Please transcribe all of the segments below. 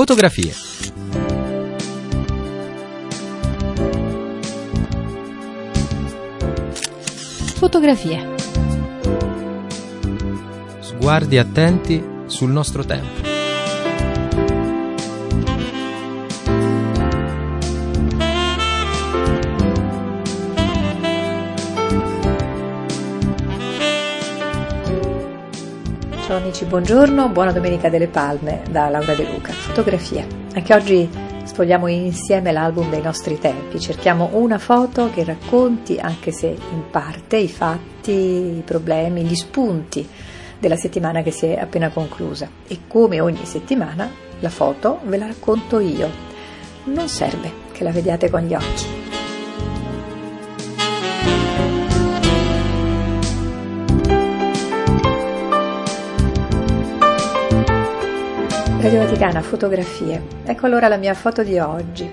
Fotografie. Fotografie. Sguardi attenti sul nostro tempo. Amici, buongiorno, buona domenica delle palme da Laura De Luca. Fotografie. Anche oggi sfogliamo insieme l'album dei nostri tempi, cerchiamo una foto che racconti, anche se in parte, i fatti, i problemi, gli spunti della settimana che si è appena conclusa. E come ogni settimana, la foto ve la racconto io. Non serve che la vediate con gli occhi. Radio Vaticana, fotografie. Ecco allora la mia foto di oggi.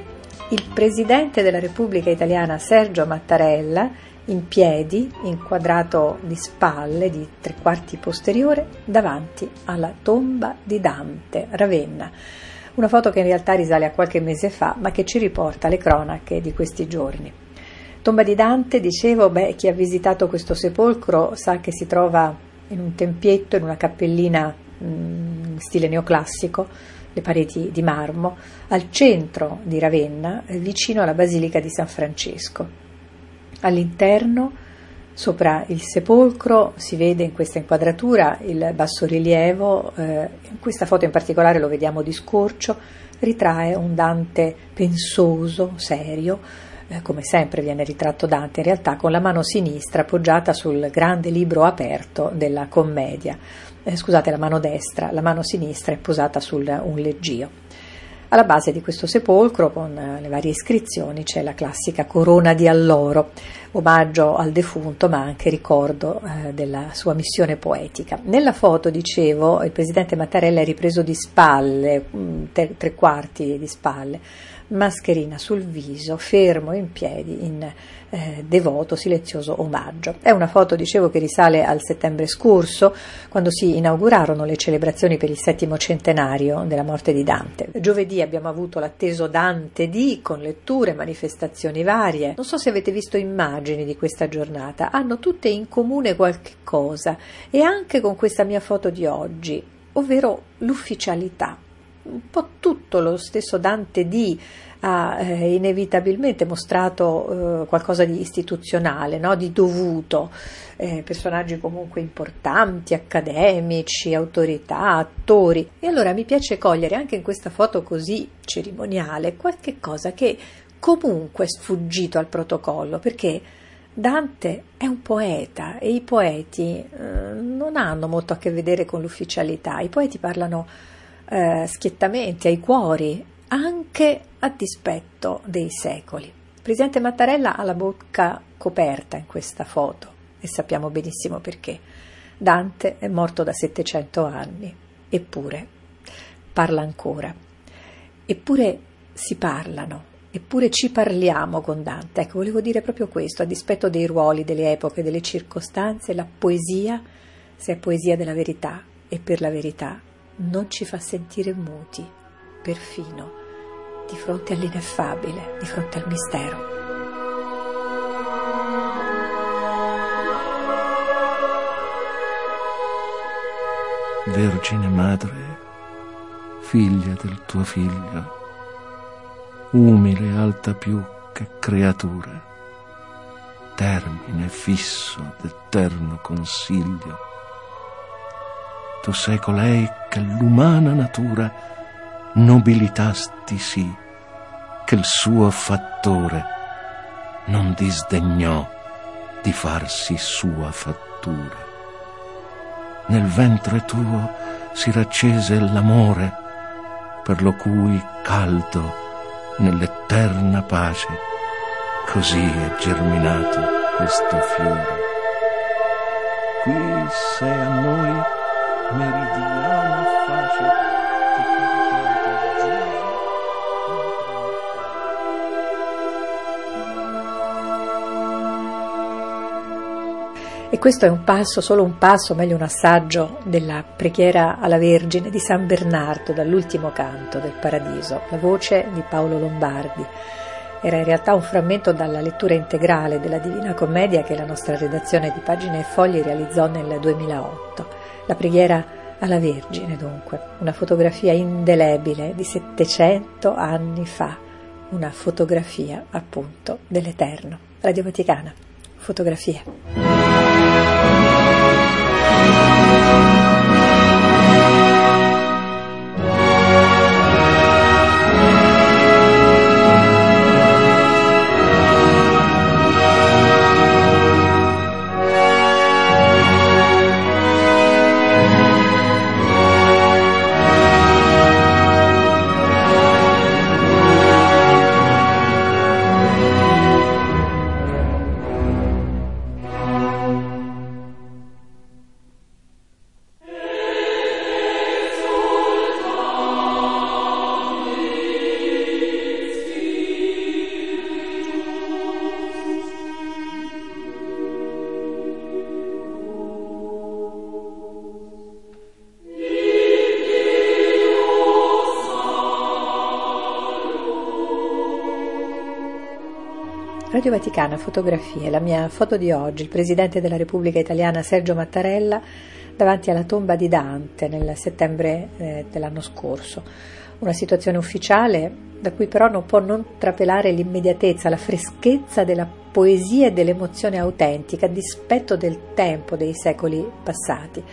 Il presidente della Repubblica Italiana Sergio Mattarella in piedi, inquadrato di spalle, di tre quarti posteriore, davanti alla tomba di Dante, Ravenna. Una foto che in realtà risale a qualche mese fa, ma che ci riporta alle cronache di questi giorni. Tomba di Dante, dicevo, beh, chi ha visitato questo sepolcro sa che si trova in un tempietto, in una cappellina in stile neoclassico, le pareti di marmo, al centro di Ravenna, vicino alla Basilica di San Francesco. All'interno, sopra il sepolcro, si vede in questa inquadratura il bassorilievo, eh, in questa foto in particolare lo vediamo di scorcio, ritrae un Dante pensoso, serio, eh, come sempre viene ritratto Dante in realtà con la mano sinistra appoggiata sul grande libro aperto della commedia eh, scusate, la mano destra, la mano sinistra è posata su un leggio. Alla base di questo sepolcro, con eh, le varie iscrizioni, c'è la classica corona di alloro, omaggio al defunto, ma anche ricordo eh, della sua missione poetica. Nella foto, dicevo, il presidente Mattarella è ripreso di spalle, mm, tre, tre quarti di spalle, mascherina sul viso, fermo in piedi, in eh, devoto, silenzioso omaggio. È una foto, dicevo, che risale al settembre scorso, quando si inaugurarono le celebrazioni per il settimo centenario della morte di Dante. Giovedì abbiamo avuto l'atteso Dante D con letture, manifestazioni varie. Non so se avete visto immagini di questa giornata, hanno tutte in comune qualche cosa e anche con questa mia foto di oggi, ovvero l'ufficialità un po' tutto lo stesso Dante D ha eh, inevitabilmente mostrato eh, qualcosa di istituzionale, no? di dovuto, eh, personaggi comunque importanti, accademici, autorità, attori. E allora mi piace cogliere anche in questa foto così cerimoniale qualche cosa che comunque è sfuggito al protocollo, perché Dante è un poeta e i poeti eh, non hanno molto a che vedere con l'ufficialità, i poeti parlano eh, schiettamente ai cuori, anche a dispetto dei secoli. Il presidente Mattarella ha la bocca coperta in questa foto e sappiamo benissimo perché. Dante è morto da 700 anni, eppure parla ancora. Eppure si parlano, eppure ci parliamo con Dante. Ecco, volevo dire proprio questo, a dispetto dei ruoli, delle epoche, delle circostanze, la poesia, se è poesia della verità e per la verità, non ci fa sentire muti, perfino di fronte all'ineffabile, di fronte al mistero. Vergine Madre, figlia del tuo figlio, umile e alta più che creatura, termine fisso d'eterno consiglio, tu sei colei che l'umana natura nobilitasti sì, che il suo fattore non disdegnò di farsi sua fattura. Nel ventre tuo si raccese l'amore, per lo cui caldo nell'eterna pace, così è germinato questo fiore. Qui sei a noi questo è un passo, solo un passo, meglio un assaggio della preghiera alla Vergine di San Bernardo dall'ultimo canto del Paradiso, la voce di Paolo Lombardi. Era in realtà un frammento dalla lettura integrale della Divina Commedia che la nostra redazione di Pagine e Fogli realizzò nel 2008. La preghiera alla Vergine, dunque, una fotografia indelebile di 700 anni fa, una fotografia appunto dell'Eterno. Radio Vaticana, fotografie. Radio Vaticana, fotografie, la mia foto di oggi, il Presidente della Repubblica Italiana Sergio Mattarella davanti alla tomba di Dante nel settembre eh, dell'anno scorso. Una situazione ufficiale da cui però non può non trapelare l'immediatezza, la freschezza della poesia e dell'emozione autentica a dispetto del tempo dei secoli passati.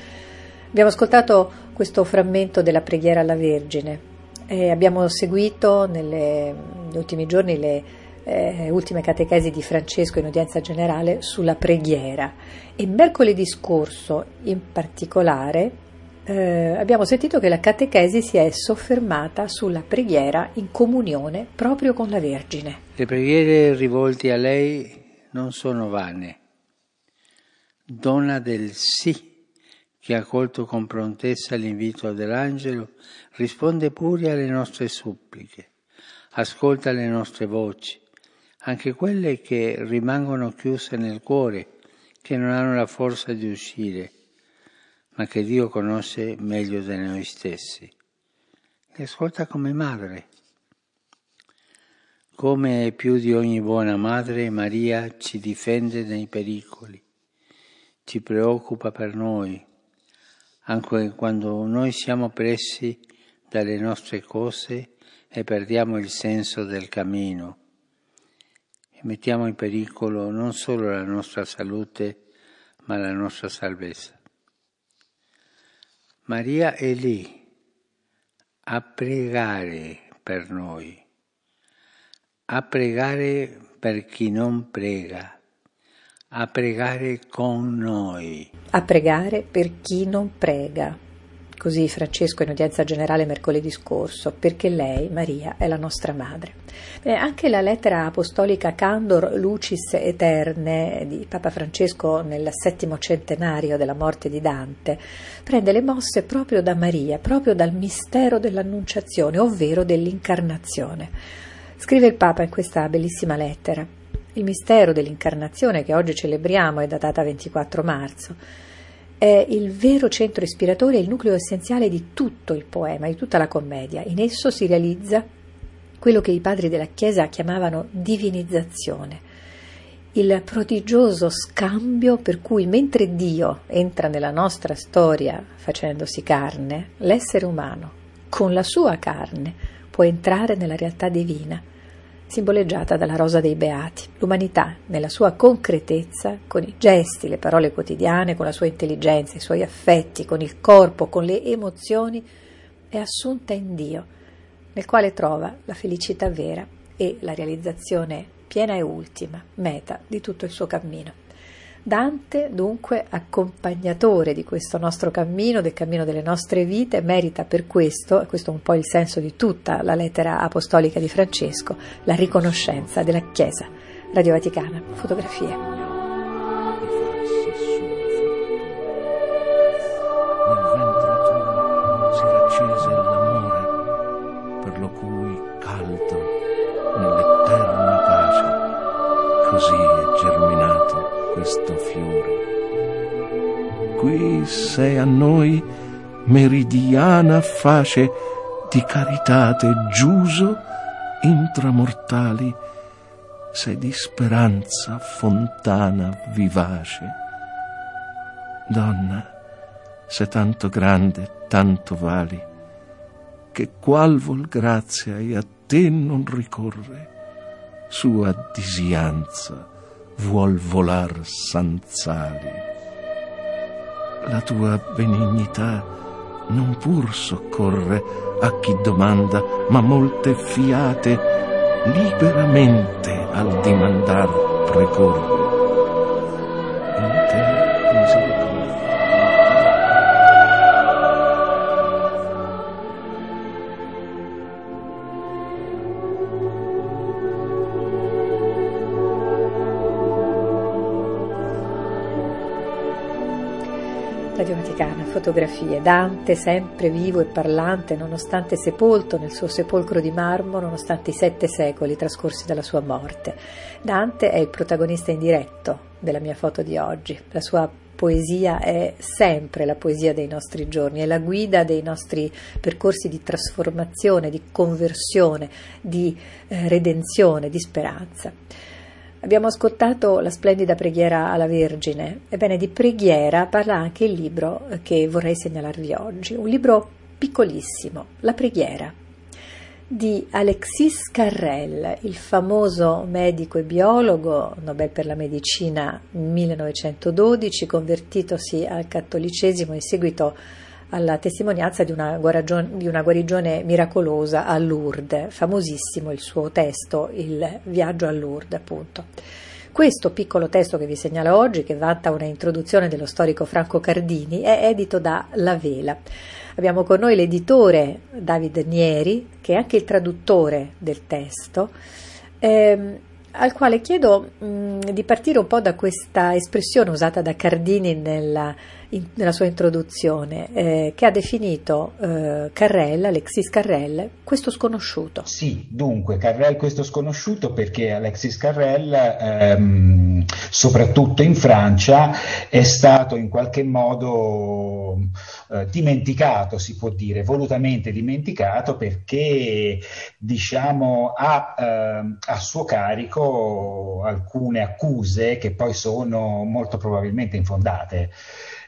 Abbiamo ascoltato questo frammento della preghiera alla Vergine e abbiamo seguito negli ultimi giorni le eh, ultime catechesi di Francesco in udienza generale sulla preghiera e mercoledì scorso in particolare eh, abbiamo sentito che la catechesi si è soffermata sulla preghiera in comunione proprio con la Vergine. Le preghiere rivolte a lei non sono vane. Donna del sì che ha colto con prontezza l'invito dell'angelo, risponde pure alle nostre suppliche, ascolta le nostre voci, anche quelle che rimangono chiuse nel cuore, che non hanno la forza di uscire, ma che Dio conosce meglio di noi stessi. Le ascolta come madre. Come più di ogni buona madre, Maria ci difende dai pericoli, ci preoccupa per noi, anche quando noi siamo pressi dalle nostre cose e perdiamo il senso del cammino mettiamo in pericolo non solo la nostra salute, ma la nostra salvezza. Maria è lì a pregare per noi, a pregare per chi non prega, a pregare con noi. A pregare per chi non prega. Così Francesco in udienza generale mercoledì scorso, perché lei, Maria, è la nostra madre. Eh, anche la lettera apostolica Candor Lucis Eterne di Papa Francesco nel settimo centenario della morte di Dante prende le mosse proprio da Maria, proprio dal mistero dell'annunciazione, ovvero dell'incarnazione. Scrive il Papa in questa bellissima lettera. Il mistero dell'incarnazione che oggi celebriamo è datata 24 marzo è il vero centro ispiratore il nucleo essenziale di tutto il poema, di tutta la commedia. In esso si realizza quello che i padri della Chiesa chiamavano divinizzazione, il prodigioso scambio per cui mentre Dio entra nella nostra storia facendosi carne, l'essere umano, con la sua carne, può entrare nella realtà divina simboleggiata dalla rosa dei beati. L'umanità, nella sua concretezza, con i gesti, le parole quotidiane, con la sua intelligenza, i suoi affetti, con il corpo, con le emozioni, è assunta in Dio, nel quale trova la felicità vera e la realizzazione piena e ultima, meta di tutto il suo cammino. Dante, dunque, accompagnatore di questo nostro cammino, del cammino delle nostre vite, merita per questo, e questo è un po' il senso di tutta la lettera apostolica di Francesco, la riconoscenza della Chiesa. Radio Vaticana, fotografie. Sei a noi meridiana face di caritate giuso intramortali, sei di speranza fontana vivace. Donna, sei tanto grande, tanto vali, che qual vol grazia e a te non ricorre, sua disianza vuol volar sanzali. La tua benignità non pur soccorre a chi domanda, ma molte fiate liberamente al dimandar precorre. Radio Vaticana, fotografie. Dante sempre vivo e parlante, nonostante sepolto nel suo sepolcro di marmo, nonostante i sette secoli trascorsi dalla sua morte. Dante è il protagonista indiretto della mia foto di oggi. La sua poesia è sempre la poesia dei nostri giorni, è la guida dei nostri percorsi di trasformazione, di conversione, di eh, redenzione, di speranza. Abbiamo ascoltato la splendida preghiera alla Vergine. Ebbene, di preghiera parla anche il libro che vorrei segnalarvi oggi, un libro piccolissimo, La preghiera, di Alexis Carrel, il famoso medico e biologo, Nobel per la medicina 1912, convertitosi al cattolicesimo in seguito alla testimonianza di una, guarigione, di una guarigione miracolosa a Lourdes, famosissimo il suo testo, Il viaggio a Lourdes, appunto. Questo piccolo testo che vi segnalo oggi, che vanta una introduzione dello storico Franco Cardini, è edito da La Vela. Abbiamo con noi l'editore David Nieri, che è anche il traduttore del testo. Ehm, al quale chiedo mh, di partire un po' da questa espressione usata da Cardini nella, in, nella sua introduzione, eh, che ha definito eh, Carrel, Alexis Carrel, questo sconosciuto. Sì, dunque, Carrel questo sconosciuto perché Alexis Carrel, ehm, soprattutto in Francia, è stato in qualche modo eh, dimenticato, si può dire, volutamente dimenticato perché, diciamo, ha ehm, a suo carico alcune accuse che poi sono molto probabilmente infondate.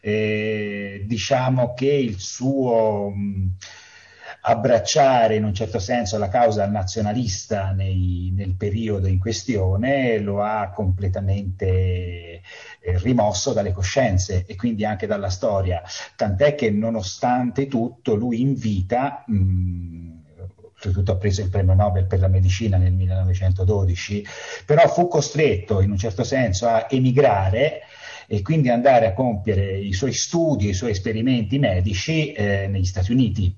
Eh, diciamo che il suo mh, abbracciare in un certo senso la causa nazionalista nei, nel periodo in questione lo ha completamente eh, rimosso dalle coscienze e quindi anche dalla storia, tant'è che nonostante tutto lui invita mh, oltretutto ha preso il premio Nobel per la medicina nel 1912, però fu costretto in un certo senso a emigrare e quindi andare a compiere i suoi studi, i suoi esperimenti medici eh, negli Stati Uniti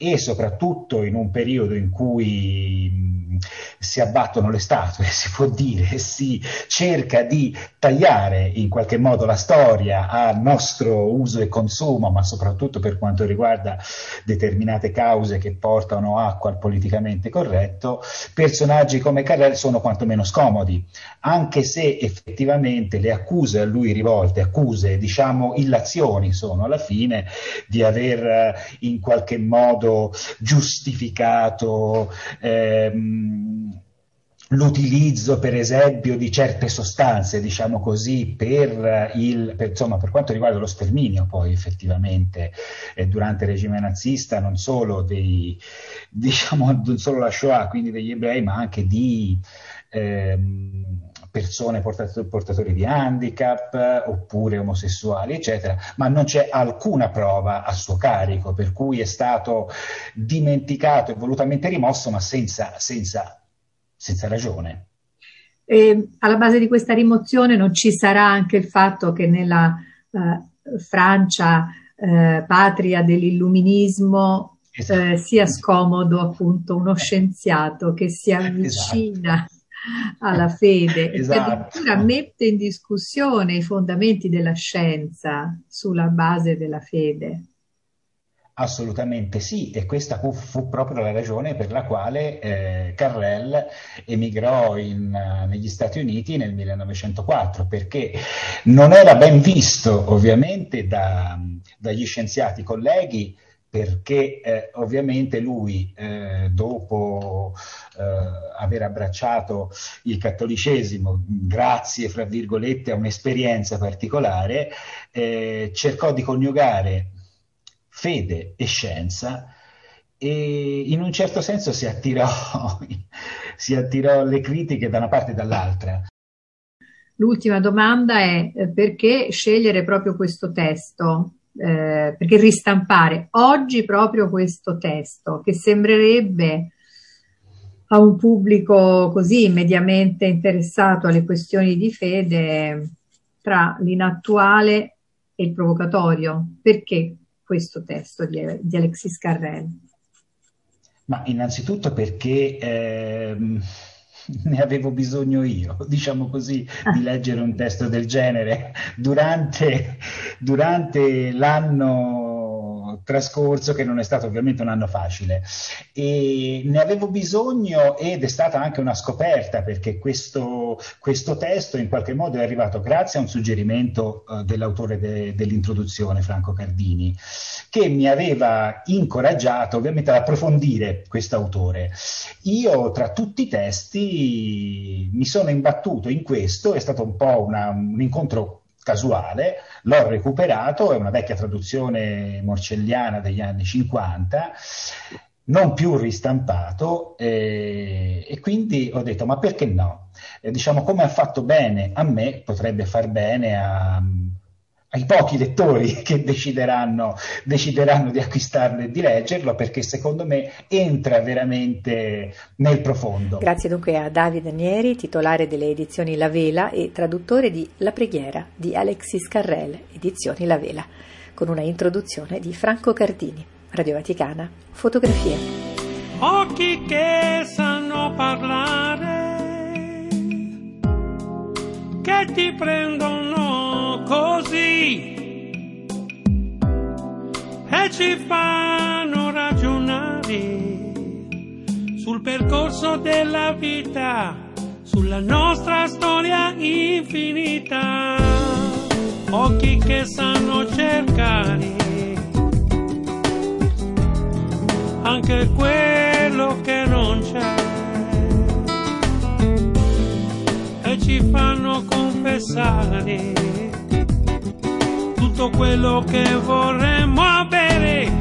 e soprattutto in un periodo in cui mh, si abbattono le statue, si può dire, si cerca di tagliare in qualche modo la storia a nostro uso e consumo, ma soprattutto per quanto riguarda determinate cause che portano acqua al politicamente corretto, personaggi come Carrel sono quantomeno scomodi, anche se effettivamente le accuse a lui rivolte, accuse, diciamo, illazioni sono alla fine di aver eh, in qualche modo giustificato ehm, l'utilizzo per esempio di certe sostanze, diciamo così, per, il, per, insomma, per quanto riguarda lo sterminio poi effettivamente eh, durante il regime nazista, non solo, dei, diciamo, non solo la Shoah, quindi degli ebrei, ma anche di ehm, persone portatori di handicap oppure omosessuali, eccetera, ma non c'è alcuna prova a suo carico, per cui è stato dimenticato e volutamente rimosso, ma senza, senza, senza ragione. E alla base di questa rimozione non ci sarà anche il fatto che nella eh, Francia, eh, patria dell'illuminismo, esatto. eh, sia scomodo appunto uno scienziato che si avvicina esatto alla fede esatto. e addirittura mette in discussione i fondamenti della scienza sulla base della fede. Assolutamente sì, e questa fu, fu, proprio la ragione per la quale eh, Carrel emigrò in, uh, negli Stati Uniti nel 1904, perché non era ben visto ovviamente da, dagli scienziati colleghi, perché eh, ovviamente lui, eh, dopo eh, aver abbracciato il cattolicesimo, grazie, fra virgolette, a un'esperienza particolare, eh, cercò di coniugare fede e scienza e in un certo senso si attirò, si attirò le critiche da una parte e dall'altra. L'ultima domanda è eh, perché scegliere proprio questo testo? Eh, perché ristampare oggi proprio questo testo che sembrerebbe a un pubblico così mediamente interessato alle questioni di fede tra l'inattuale e il provocatorio. Perché questo testo di, di Alexis Carrel? Ma innanzitutto perché ehm, ne avevo bisogno io, diciamo così, di leggere un testo del genere durante, durante l'anno trascorso che non è stato ovviamente un anno facile e ne avevo bisogno ed è stata anche una scoperta perché questo, questo testo in qualche modo è arrivato grazie a un suggerimento uh, dell'autore de, dell'introduzione Franco Cardini che mi aveva incoraggiato ovviamente ad approfondire questo autore. Io tra tutti i testi mi sono imbattuto in questo, è stato un po' una, un incontro casuale, l'ho recuperato, è una vecchia traduzione morcelliana degli anni 50, non più ristampato eh, e quindi ho detto ma perché no? Eh, diciamo come ha fatto bene a me potrebbe far bene a, ai pochi lettori che decideranno, decideranno, di acquistarlo e di leggerlo perché secondo me entra veramente nel profondo. Grazie dunque a Davide Nieri, titolare delle edizioni La Vela e traduttore di La preghiera di Alexis Carrel, edizioni La Vela, con una introduzione di Franco Cardini. Radio Vaticana, fotografie. Occhi che sanno parlare, che ti prendono così. E ci fanno ragionare sul percorso della vita, sulla nostra storia infinita, occhi che sanno cercare anche quello che non c'è. E ci fanno confessare tutto quello che vorremmo avere.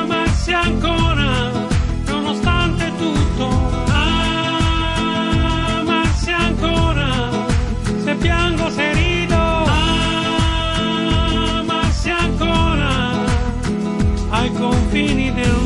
Amarsi ancora, nonostante tutto. Amarsi ancora, se piango, se rido. Amarsi ancora, ai confini del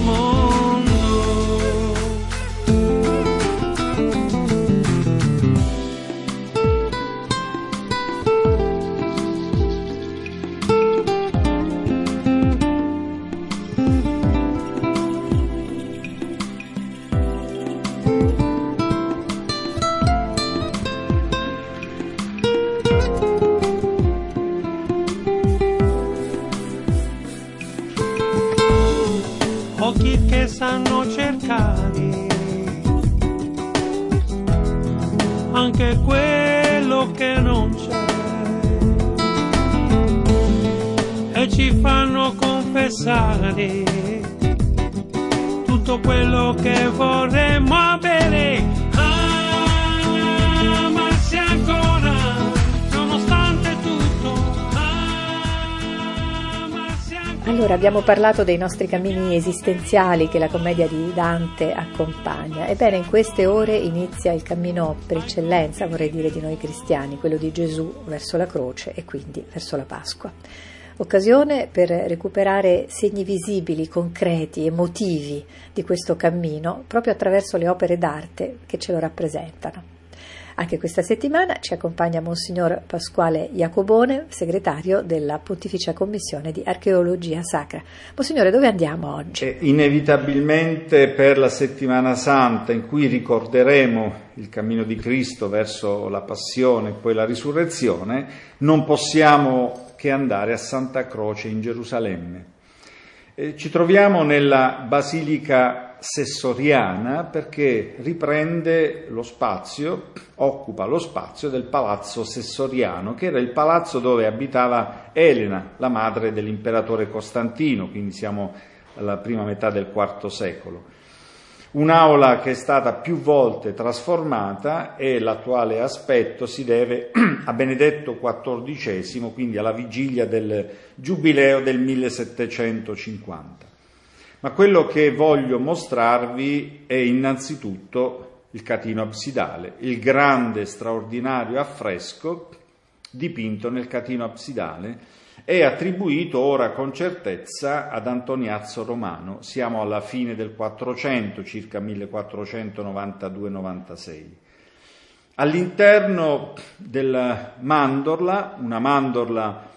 quello che vorremmo avere Allora, abbiamo parlato dei nostri cammini esistenziali che la commedia di Dante accompagna. Ebbene, in queste ore inizia il cammino per eccellenza, vorrei dire, di noi cristiani, quello di Gesù verso la croce e quindi verso la Pasqua. Occasione per recuperare segni visibili, concreti, emotivi di questo cammino proprio attraverso le opere d'arte che ce lo rappresentano. Anche questa settimana ci accompagna Monsignor Pasquale Jacobone, segretario della Pontificia Commissione di Archeologia Sacra. Monsignore, dove andiamo oggi? Eh, inevitabilmente per la settimana santa in cui ricorderemo il cammino di Cristo verso la passione e poi la risurrezione, non possiamo che andare a Santa Croce in Gerusalemme Eh, ci troviamo nella Basilica Sessoriana perché riprende lo spazio, occupa lo spazio del palazzo Sessoriano, che era il palazzo dove abitava Elena, la madre dell'imperatore Costantino, quindi siamo alla prima metà del IV secolo. Un'aula che è stata più volte trasformata e l'attuale aspetto si deve a Benedetto XIV, quindi alla vigilia del giubileo del 1750. Ma quello che voglio mostrarvi è innanzitutto il catino absidale, il grande straordinario affresco dipinto nel catino absidale è attribuito ora con certezza ad Antoniazzo Romano. Siamo alla fine del 400, circa 1492-96. All'interno della mandorla, una mandorla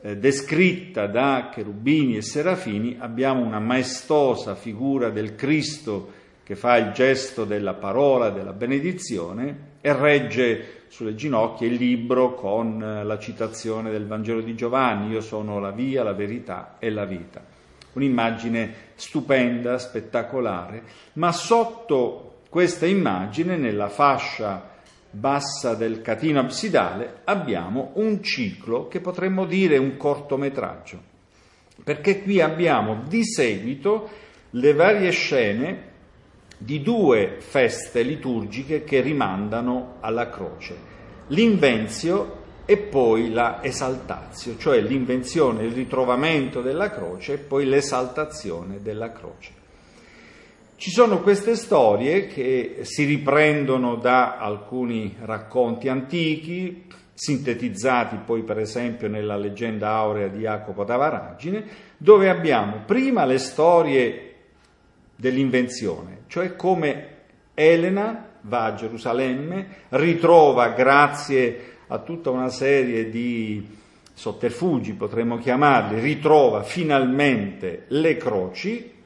eh, descritta da cherubini e serafini, abbiamo una maestosa figura del Cristo che fa il gesto della parola, della benedizione e regge sulle ginocchia il libro con eh, la citazione del Vangelo di Giovanni, io sono la via, la verità e la vita. Un'immagine stupenda, spettacolare, ma sotto questa immagine, nella fascia bassa del catino absidale, abbiamo un ciclo che potremmo dire un cortometraggio, perché qui abbiamo di seguito le varie scene di due feste liturgiche che rimandano alla croce, l'invenzio e poi la esaltazio, cioè l'invenzione, il ritrovamento della croce e poi l'esaltazione della croce. Ci sono queste storie che si riprendono da alcuni racconti antichi, sintetizzati poi per esempio nella leggenda aurea di Jacopo da Varagine, dove abbiamo prima le storie dell'invenzione, cioè come Elena va a Gerusalemme, ritrova grazie a tutta una serie di sotterfugi, potremmo chiamarli, ritrova finalmente le croci,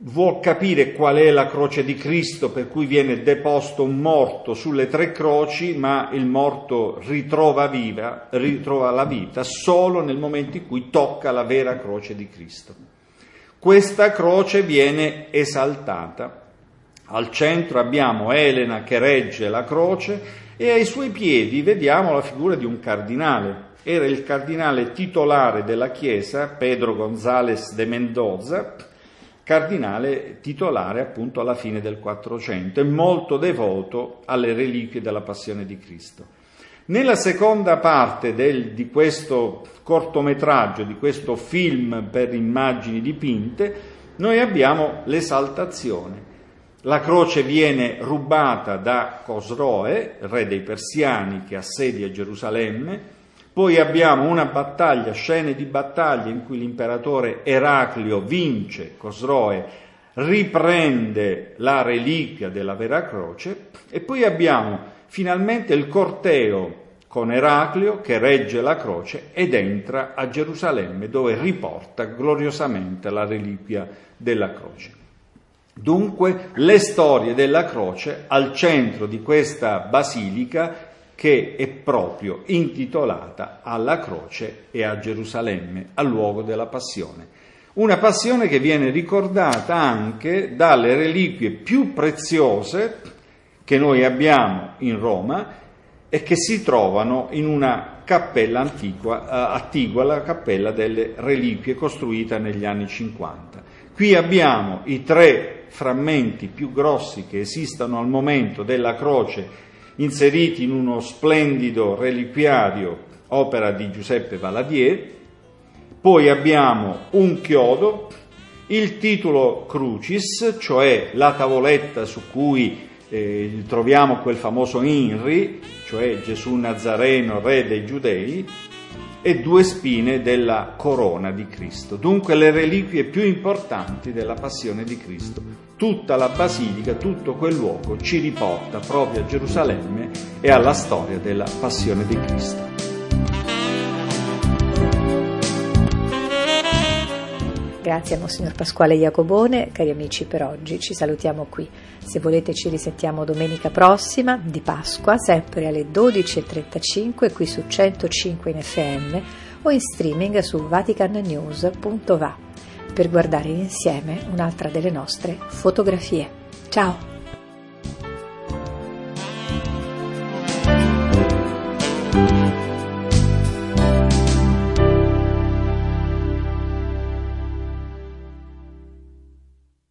vuol capire qual è la croce di Cristo per cui viene deposto un morto sulle tre croci, ma il morto ritrova, viva, ritrova la vita solo nel momento in cui tocca la vera croce di Cristo. Questa croce viene esaltata. Al centro abbiamo Elena che regge la croce e ai suoi piedi vediamo la figura di un cardinale. Era il cardinale titolare della Chiesa, Pedro González de Mendoza, cardinale titolare appunto alla fine del 400 e molto devoto alle reliquie della passione di Cristo. Nella seconda parte del, di questo cortometraggio, di questo film per immagini dipinte, noi abbiamo l'esaltazione. La croce viene rubata da Cosroe, re dei Persiani che assedia Gerusalemme, poi abbiamo una battaglia, scene di battaglia in cui l'imperatore Eraclio vince. Cosroe, riprende la reliquia della vera croce. E poi abbiamo finalmente il corteo con Eraclio che regge la croce ed entra a Gerusalemme dove riporta gloriosamente la reliquia della croce. Dunque le storie della croce al centro di questa basilica che è proprio intitolata alla croce e a Gerusalemme, al luogo della passione. Una passione che viene ricordata anche dalle reliquie più preziose che noi abbiamo in Roma e che si trovano in una cappella antiqua, uh, attigua, la cappella delle reliquie costruita negli anni 50. Qui abbiamo i tre frammenti più grossi che esistono al momento della croce inseriti in uno splendido reliquiario opera di Giuseppe Valadier, poi abbiamo un chiodo, il titolo Crucis, cioè la tavoletta su cui eh, troviamo quel famoso Inri, cioè Gesù Nazareno, re dei giudei, e due spine della corona di Cristo. Dunque le reliquie più importanti della passione di Cristo. Tutta la basilica, tutto quel luogo ci riporta proprio a Gerusalemme e alla storia della passione di Cristo. Grazie a Monsignor Pasquale Iacobone, cari amici per oggi, ci salutiamo qui. Se volete ci risentiamo domenica prossima di Pasqua, sempre alle 12.35 qui su 105 in FM o in streaming su vaticannews.va. per guardare insieme un'altra delle nostre fotografie. Ciao!